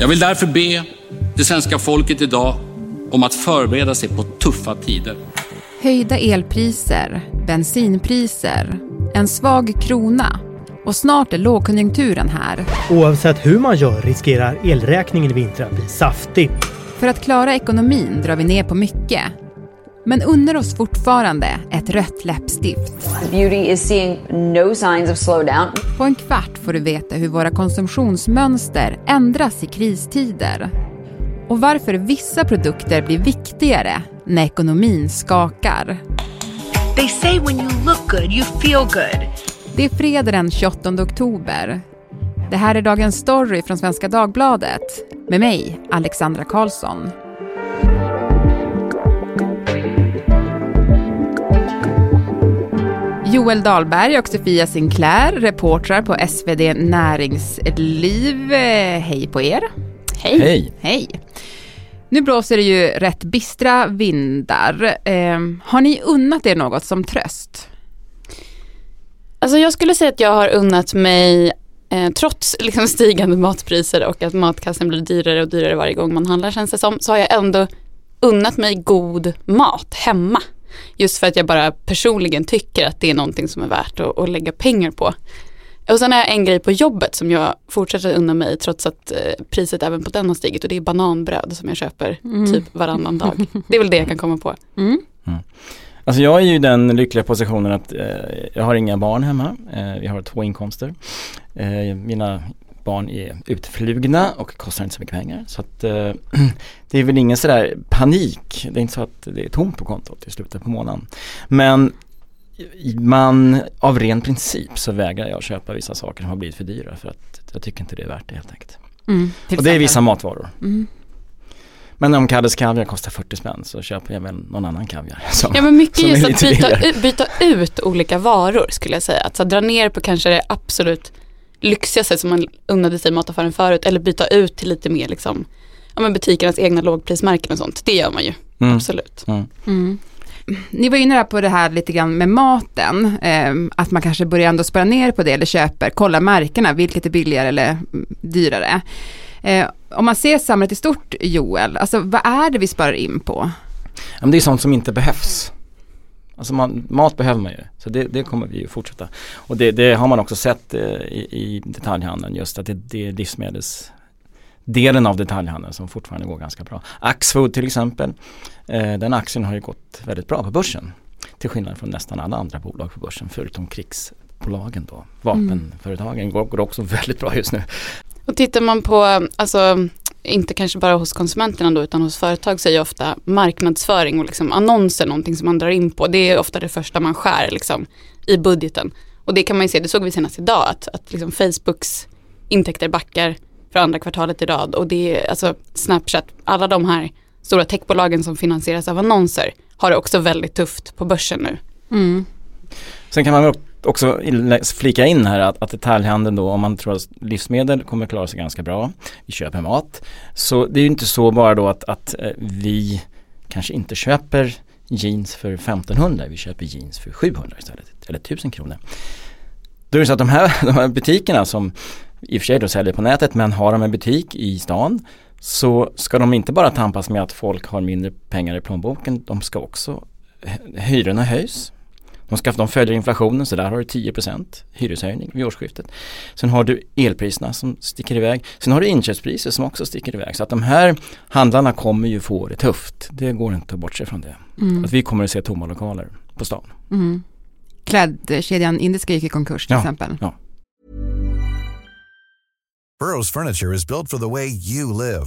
Jag vill därför be det svenska folket idag om att förbereda sig på tuffa tider. Höjda elpriser, bensinpriser, en svag krona och snart är lågkonjunkturen här. Oavsett hur man gör riskerar elräkningen i vinter att bli saftig. För att klara ekonomin drar vi ner på mycket. Men unnar oss fortfarande ett rött läppstift. Beauty is seeing no signs of slowdown. På en kvart får du veta hur våra konsumtionsmönster ändras i kristider. Och varför vissa produkter blir viktigare när ekonomin skakar. They say when you look good, you feel good. Det är fredag den 28 oktober. Det här är dagens story från Svenska Dagbladet med mig, Alexandra Karlsson. Joel Dahlberg och Sofia Sinclair, reportrar på SvD Näringsliv. Eh, hej på er. Hej. Hej. Hej. Nu blåser det ju rätt bistra vindar. Eh, har ni unnat er något som tröst? Alltså jag skulle säga att jag har unnat mig, eh, trots liksom stigande matpriser och att matkassen blir dyrare och dyrare varje gång man handlar känns det som, så har jag ändå unnat mig god mat hemma. Just för att jag bara personligen tycker att det är någonting som är värt att, att lägga pengar på. Och sen har jag en grej på jobbet som jag fortsätter unna mig trots att eh, priset även på den har stigit och det är bananbröd som jag köper typ varannan dag. Det är väl det jag kan komma på. Alltså jag är ju i den lyckliga positionen att eh, jag har inga barn hemma. Eh, vi har två inkomster. Eh, mina barn är utflugna och kostar inte så mycket pengar. Så att eh, det är väl ingen sådär panik. Det är inte så att det är tomt på kontot i slutet på månaden. Men man, av ren princip så vägrar jag köpa vissa saker som har blivit för dyra för att jag tycker inte det är värt det helt enkelt. Mm, och det är vissa matvaror. Mm. Men om Kalles kaviar kostar 40 spänn så köper jag väl någon annan kaviar. Som, Ja men mycket just att byta, byta ut olika varor skulle jag säga. Att så dra ner på kanske det absolut lyxigaste som man unnade sig i mataffären förut eller byta ut till lite mer liksom, ja men butikernas egna lågprismärken och sånt. Det gör man ju, Mm. absolut. Mm. Mm. Ni var inne på det här lite grann med maten, eh, att man kanske börjar ändå spara ner på det eller köper, kolla märkena, vilket är billigare eller mm, dyrare. Eh, om man ser samhället i stort, Joel, alltså vad är det vi sparar in på? Det är sånt som inte behövs. Alltså man, mat behöver man ju, så det, det kommer vi ju fortsätta. Och det, det har man också sett eh, i, i detaljhandeln just att det, det är livsmedelsdelen av detaljhandeln som fortfarande går ganska bra. Axfood till exempel, eh, den aktien har ju gått väldigt bra på börsen. Till skillnad från nästan alla andra bolag på börsen förutom krigsbolagen då. Vapenföretagen går, går också väldigt bra just nu. Och tittar man på, alltså inte kanske bara hos konsumenterna då utan hos företag så är ju ofta marknadsföring och liksom annonser någonting som man drar in på. Det är ofta det första man skär liksom i budgeten. Och det kan man ju se, det såg vi senast idag, att, att liksom Facebooks intäkter backar för andra kvartalet i rad. Och det är alltså Snapchat, alla de här stora techbolagen som finansieras av annonser har det också väldigt tufft på börsen nu. Mm. Sen kan man också flika in här att, att detaljhandeln då om man tror att livsmedel kommer klara sig ganska bra. Vi köper mat. Så det är ju inte så bara då att, att eh, vi kanske inte köper jeans för 1500, vi köper jeans för 700 istället. Eller 1000 kronor. Då är det så att de här, de här butikerna som i och för sig då säljer på nätet men har de en butik i stan så ska de inte bara tampas med att folk har mindre pengar i plånboken, de ska också, eh, hyrorna höjs. De, ska, de följer inflationen så där har du 10% hyreshöjning vid årsskiftet. Sen har du elpriserna som sticker iväg. Sen har du inköpspriser som också sticker iväg. Så att de här handlarna kommer ju få det tufft. Det går inte att bortse från det. Mm. Att vi kommer att se tomma lokaler på stan. Mm. Klädkedjan Indiska gick i konkurs till Ja. exempel. Burrow's furniture is built for the way you live.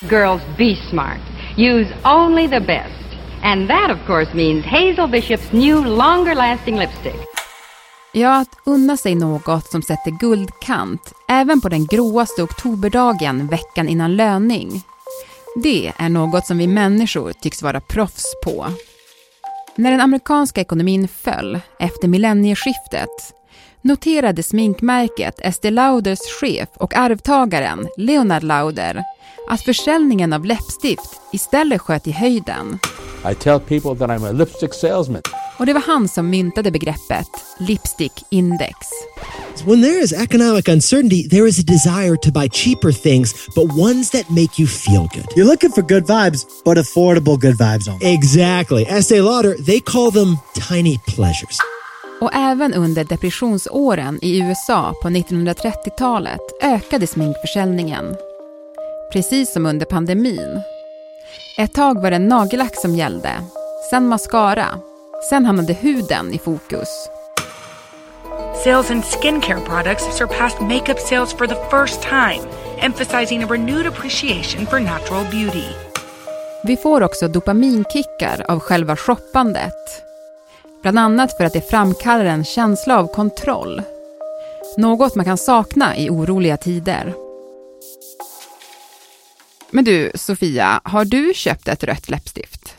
Girls, be smart. Use only the best. And that, of course, means Hazel Bishop's new, longer lasting lipstick. Ja, att unna sig något som sätter guldkant även på den gråaste oktoberdagen veckan innan löning. Det är något som vi människor tycks vara proffs på. När den amerikanska ekonomin föll efter millennieskiftet noterade sminkmärket Estée Lauders chef och arvtagaren Leonard Lauder att försäljningen av läppstift istället sköt i höjden. I tell people that I'm a lipstick salesman. Och det var han som myntade begreppet lipstick index. When there is economic uncertainty, there is a desire to buy cheaper things, but ones that make you feel good. You're looking for good vibes, but affordable good vibes only. Exactly. Estee Lauder, they call them tiny pleasures. Och även under depressionsåren i USA på 1930-talet ökade sminkförsäljningen. Precis som under pandemin. Ett tag var det nagellack som gällde, sen mascara, sen hamnade huden i fokus. Sales in skincare products surpassed makeup sales for the first time, emphasizing a renewed appreciation for natural beauty. Vi får också dopaminkickar av själva shoppandet. Bland annat för att det framkallar en känsla av kontroll. Något man kan sakna i oroliga tider. Men du, Sofia, har du köpt ett rött läppstift?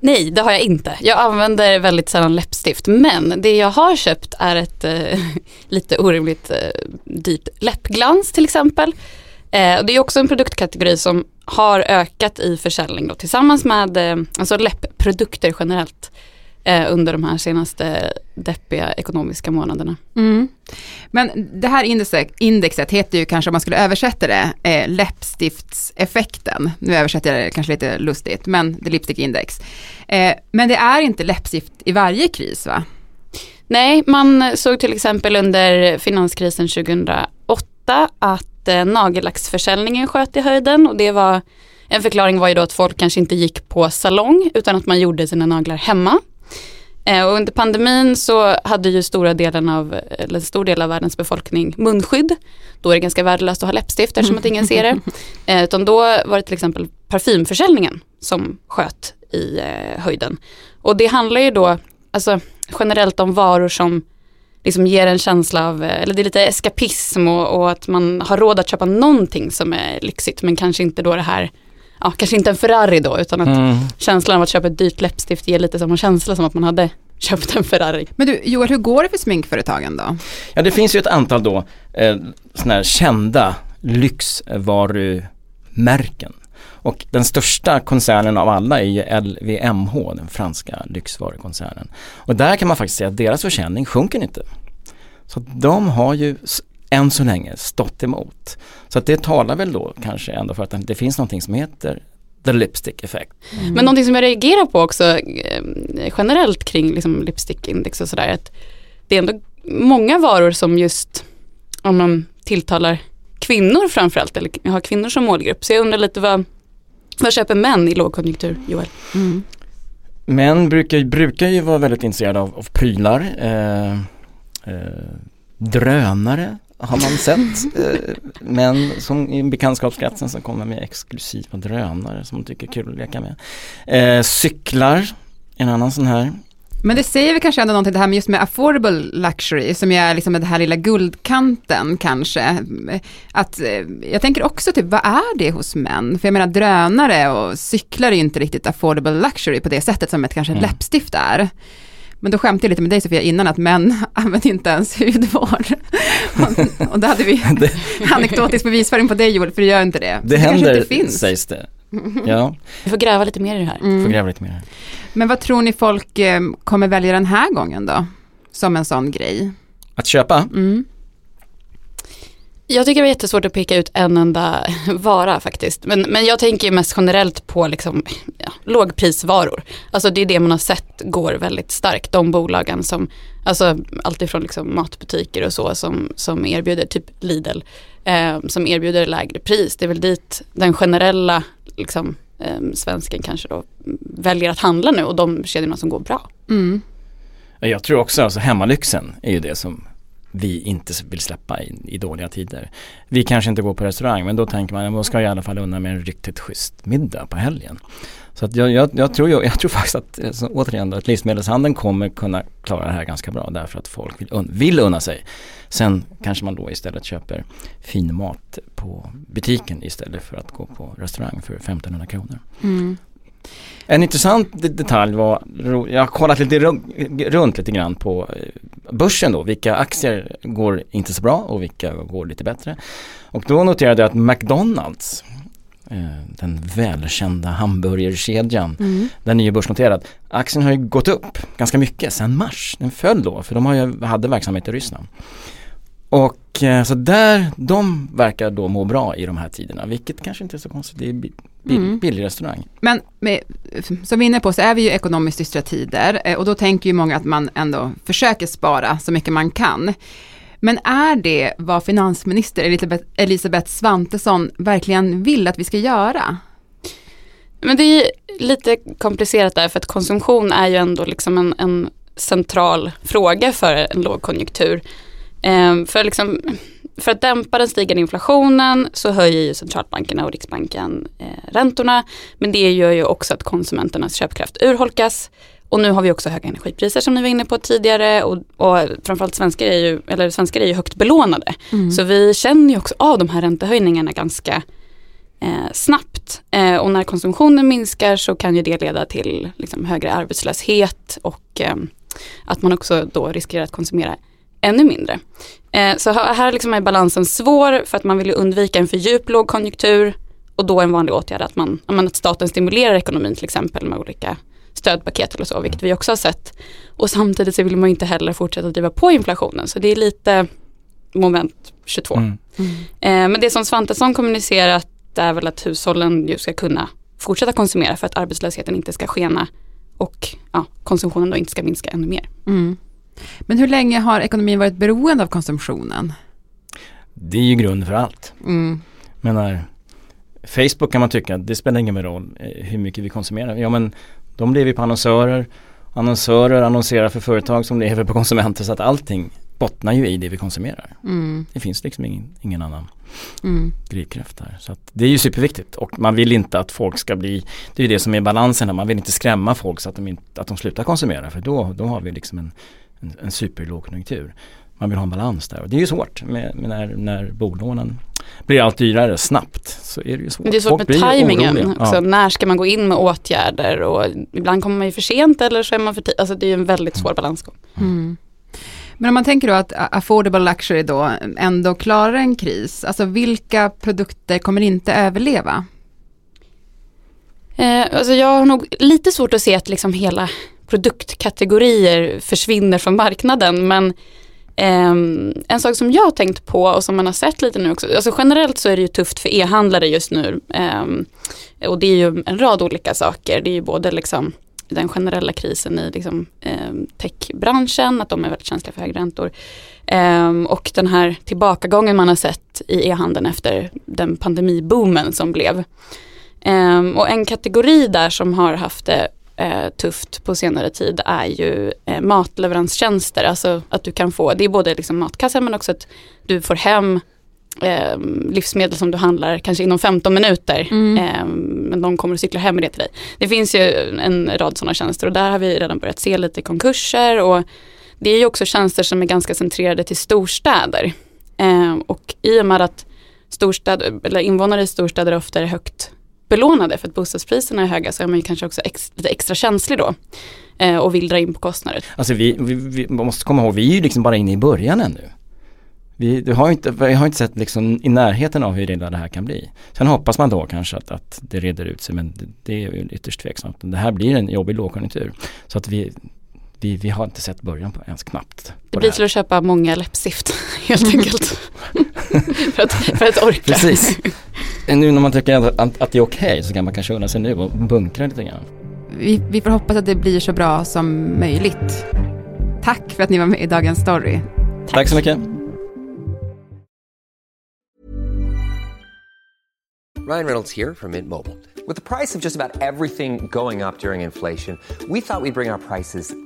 Nej, det har jag inte. Jag använder väldigt sällan läppstift, men det jag har köpt är ett äh, lite orimligt äh, dyrt läppglans till exempel. Äh, och det är också en produktkategori som har ökat i försäljning då, tillsammans med eh, alltså läppprodukter generellt eh, under de här senaste deppiga ekonomiska månaderna. Mm. Men det här indexet, indexet heter ju kanske, om man skulle översätta det, eh, läppstiftseffekten. Nu översätter jag det kanske lite lustigt, men det är lipstick index. Eh, men det är inte läppstift i varje kris va? Nej, man såg till exempel under finanskrisen 2008 att eh, nagellacksförsäljningen sköt i höjden och det var en förklaring var ju då att folk kanske inte gick på salong utan att man gjorde sina naglar hemma. Eh, och under pandemin så hade ju stora delen av, eller stor del av världens befolkning munskydd. Då är det ganska värdelöst att ha läppstift eftersom att ingen ser det. Eh, utan då var det till exempel parfymförsäljningen som sköt i eh, höjden. Och det handlar ju då alltså, generellt om varor som liksom ger en känsla av, eller det är lite eskapism och, och, att man har råd att köpa någonting som är lyxigt men kanske inte då det här ja, kanske inte en Ferrari då, utan att mm. känslan av att köpa ett dyrt läppstift ger lite samma känsla som att man hade köpt en Ferrari. Men du, Joel, hur går det för sminkföretagen då? Ja, det finns ju ett antal då eh, sådana här kända lyxvarumärken. Och den största koncernen av alla är ju LVMH, den franska lyxvarukoncernen. Och där kan man faktiskt säga att deras försäljning sjunker inte. Så de har ju än så länge stått emot. Så att det talar väl då kanske ändå för att det finns någonting som heter the lipstick effect. Mm. Men någonting som jag reagerar på också eh, generellt kring liksom lipstick index och sådär att det är ändå många varor som just om man tilltalar kvinnor framförallt eller har kvinnor som målgrupp. Så jag undrar lite vad, vad köper män i lågkonjunktur Joel? Mm. Män brukar, brukar ju vara väldigt intresserade av, av prylar. Eh, eh, drönare har man sett eh, män som i bekantskapskretsen som kommer med exklusiva drönare som de tycker är kul att leka med. Eh, cyklar, en annan sån här. Men det säger vi kanske ändå någonting det här med just med affordable luxury som är liksom den här lilla guldkanten kanske. Att eh, jag tänker också typ vad är det hos män? För jag menar drönare och cyklar är ju inte riktigt affordable luxury på det sättet som ett kanske mm. läppstift är. Men då skämtade jag lite med dig Sofia innan att män använder inte ens hudvård. och, och då hade vi anekdotisk bevisföring på dig Joel, för du gör inte det. Det, det händer, inte finns. sägs det. Ja. Vi får gräva lite mer i det här. Mm. Får gräva lite mer. Men vad tror ni folk eh, kommer välja den här gången då? Som en sån grej? Att köpa? Mm. Jag tycker det är jättesvårt att peka ut en enda vara faktiskt. Men, men jag tänker mest generellt på liksom, ja, lågprisvaror. Alltså det är det man har sett går väldigt starkt. De bolagen som, alltså alltifrån liksom matbutiker och så som, som erbjuder, typ Lidl, eh, som erbjuder lägre pris. Det är väl dit den generella liksom, eh, svensken kanske då väljer att handla nu och de kedjorna som går bra. Mm. Jag tror också, alltså hemmalyxen är ju det som vi inte vill släppa i, i, dåliga tider. Vi kanske inte går på restaurang men då tänker man att man ska i alla fall unna med en riktigt schysst middag på helgen. Så jag, jag, jag, tror, jag, jag tror faktiskt att, eh, så, återigen, att livsmedelshandeln kommer kunna klara det här ganska bra därför att folk vill, un, vill unna sig. Sen kanske man då istället köper fin mat på butiken istället för att gå på restaurang för 1500 kronor. Mm. En intressant detalj var, jag har kollat lite runt lite grann på eh, börsen då, vilka aktier går inte så bra och vilka går lite bättre. Och då noterade jag att McDonalds, eh, den välkända hamburgerkedjan, mm. den är ju börsnoterad. Aktien har ju gått upp ganska mycket sedan mars. Den föll då, för de har ju, hade verksamhet i Ryssland. Och eh, så där, de verkar då må bra i de här tiderna, vilket kanske inte är så konstigt. Det är bill, mm. billig restaurang. Men med, som vi är inne på så är vi ju ekonomiskt dystra tider eh, och då tänker ju många att man ändå försöker spara så mycket man kan. Men är det vad finansminister Elisabeth, Elisabeth Svantesson verkligen vill att vi ska göra? Men det är lite komplicerat där för att konsumtion är ju ändå liksom en, en central fråga för en lågkonjunktur. Ehm, för, liksom, för att dämpa den stigande inflationen så höjer ju centralbankerna och Riksbanken eh, räntorna. Men det gör ju också att konsumenternas köpkraft urholkas. Och nu har vi också höga energipriser som ni var inne på tidigare och, och framförallt svenskar är ju, eller svenskar är ju högt belånade. Mm. Så vi känner ju också av de här räntehöjningarna ganska eh, snabbt. Eh, och när konsumtionen minskar så kan ju det leda till liksom, högre arbetslöshet och eh, att man också då riskerar att konsumera ännu mindre. Eh, så här liksom är balansen svår för att man vill undvika en för djup lågkonjunktur och då är en vanlig åtgärd att, man, att staten stimulerar ekonomin till exempel med olika stödpaket eller så, vilket vi också har sett. Och samtidigt så vill man inte heller fortsätta driva på inflationen, så det är lite moment 22. Mm. Mm. Men det som Svantesson kommunicerat är väl att hushållen ju ska kunna fortsätta konsumera för att arbetslösheten inte ska skena och ja, konsumtionen då inte ska minska ännu mer. Mm. Men hur länge har ekonomin varit beroende av konsumtionen? Det är ju grund för allt. Mm. Menar, Facebook kan man tycka, det spelar ingen roll eh, hur mycket vi konsumerar. Ja men de lever på annonsörer, annonsörer annonserar för företag som lever på konsumenter så att allting bottnar ju i det vi konsumerar. Mm. Det finns liksom ingen, ingen annan mm. drivkraft där. Så det är ju superviktigt och man vill inte att folk ska bli, det är ju det som är balansen här, man vill inte skrämma folk så att de, inte, att de slutar konsumera för då, då har vi liksom en en, en superlågkonjunktur. Man vill ha en balans där och det är ju svårt med, med när, när bolånen blir allt dyrare snabbt så är det ju svårt. Det är svårt Folk med tajmingen också. Ja. När ska man gå in med åtgärder och ibland kommer man ju för sent eller så är man för tidigt. Alltså det är ju en väldigt svår mm. balansgång. Mm. Men om man tänker då att affordable luxury då ändå klarar en kris, alltså vilka produkter kommer inte överleva? Eh, alltså jag har nog lite svårt att se att liksom hela produktkategorier försvinner från marknaden. Men eh, en sak som jag har tänkt på och som man har sett lite nu också, alltså generellt så är det ju tufft för e-handlare just nu. Eh, och det är ju en rad olika saker. Det är ju både liksom den generella krisen i liksom, eh, techbranschen, att de är väldigt känsliga för högräntor. Eh, och den här tillbakagången man har sett i e-handeln efter den pandemiboomen som blev. Eh, och en kategori där som har haft det eh, tufft på senare tid är ju eh, matleveranstjänster. Alltså att du kan få, det är både liksom matkassar men också att du får hem eh, livsmedel som du handlar kanske inom 15 minuter. Mm. Eh, men de kommer att cykla hem med det till dig. Det finns ju en rad sådana tjänster och där har vi redan börjat se lite konkurser. Och det är ju också tjänster som är ganska centrerade till storstäder. Eh, och i och med att storstäder, eller invånare i storstäder ofta är högt belånade för att bostadspriserna är höga så är man ju kanske också ex, lite extra känslig då eh, och vill dra in på kostnader. Alltså vi, vi, vi måste komma ihåg, vi är ju liksom bara inne i början ännu. Vi, vi, har inte, vi har inte sett liksom i närheten av hur illa det här kan bli. Sen hoppas man då kanske att, att det reder ut sig men det, det är ju ytterst tveksamt. Det här blir en jobbig lågkonjunktur. Så att vi, vi, vi har inte sett början på ens knappt. Det blir till att köpa många läppstift helt enkelt. för, att, för att orka. Precis. Nu när man tycker att, att, att det är okej okay, så kan man kanske unna sig nu och bunkra lite grann. Vi, vi får hoppas att det blir så bra som möjligt. Tack för att ni var med i Dagens Story. Tack, Tack så mycket. Ryan Reynolds här från Mint Mobile. Med priset på nästan allt som går upp under inflationen, trodde vi att vi skulle bring våra priser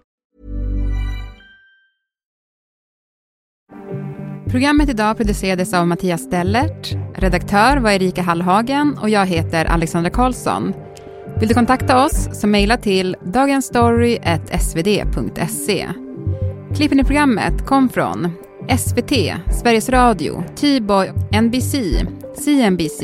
Programmet idag producerades av Mattias Stellert. Redaktör var Erika Hallhagen och jag heter Alexandra Karlsson. Vill du kontakta oss så mejla till dagensstory.svd.se. Klippen i programmet kom från SVT, Sveriges Radio, T-Boy, NBC, CNBC,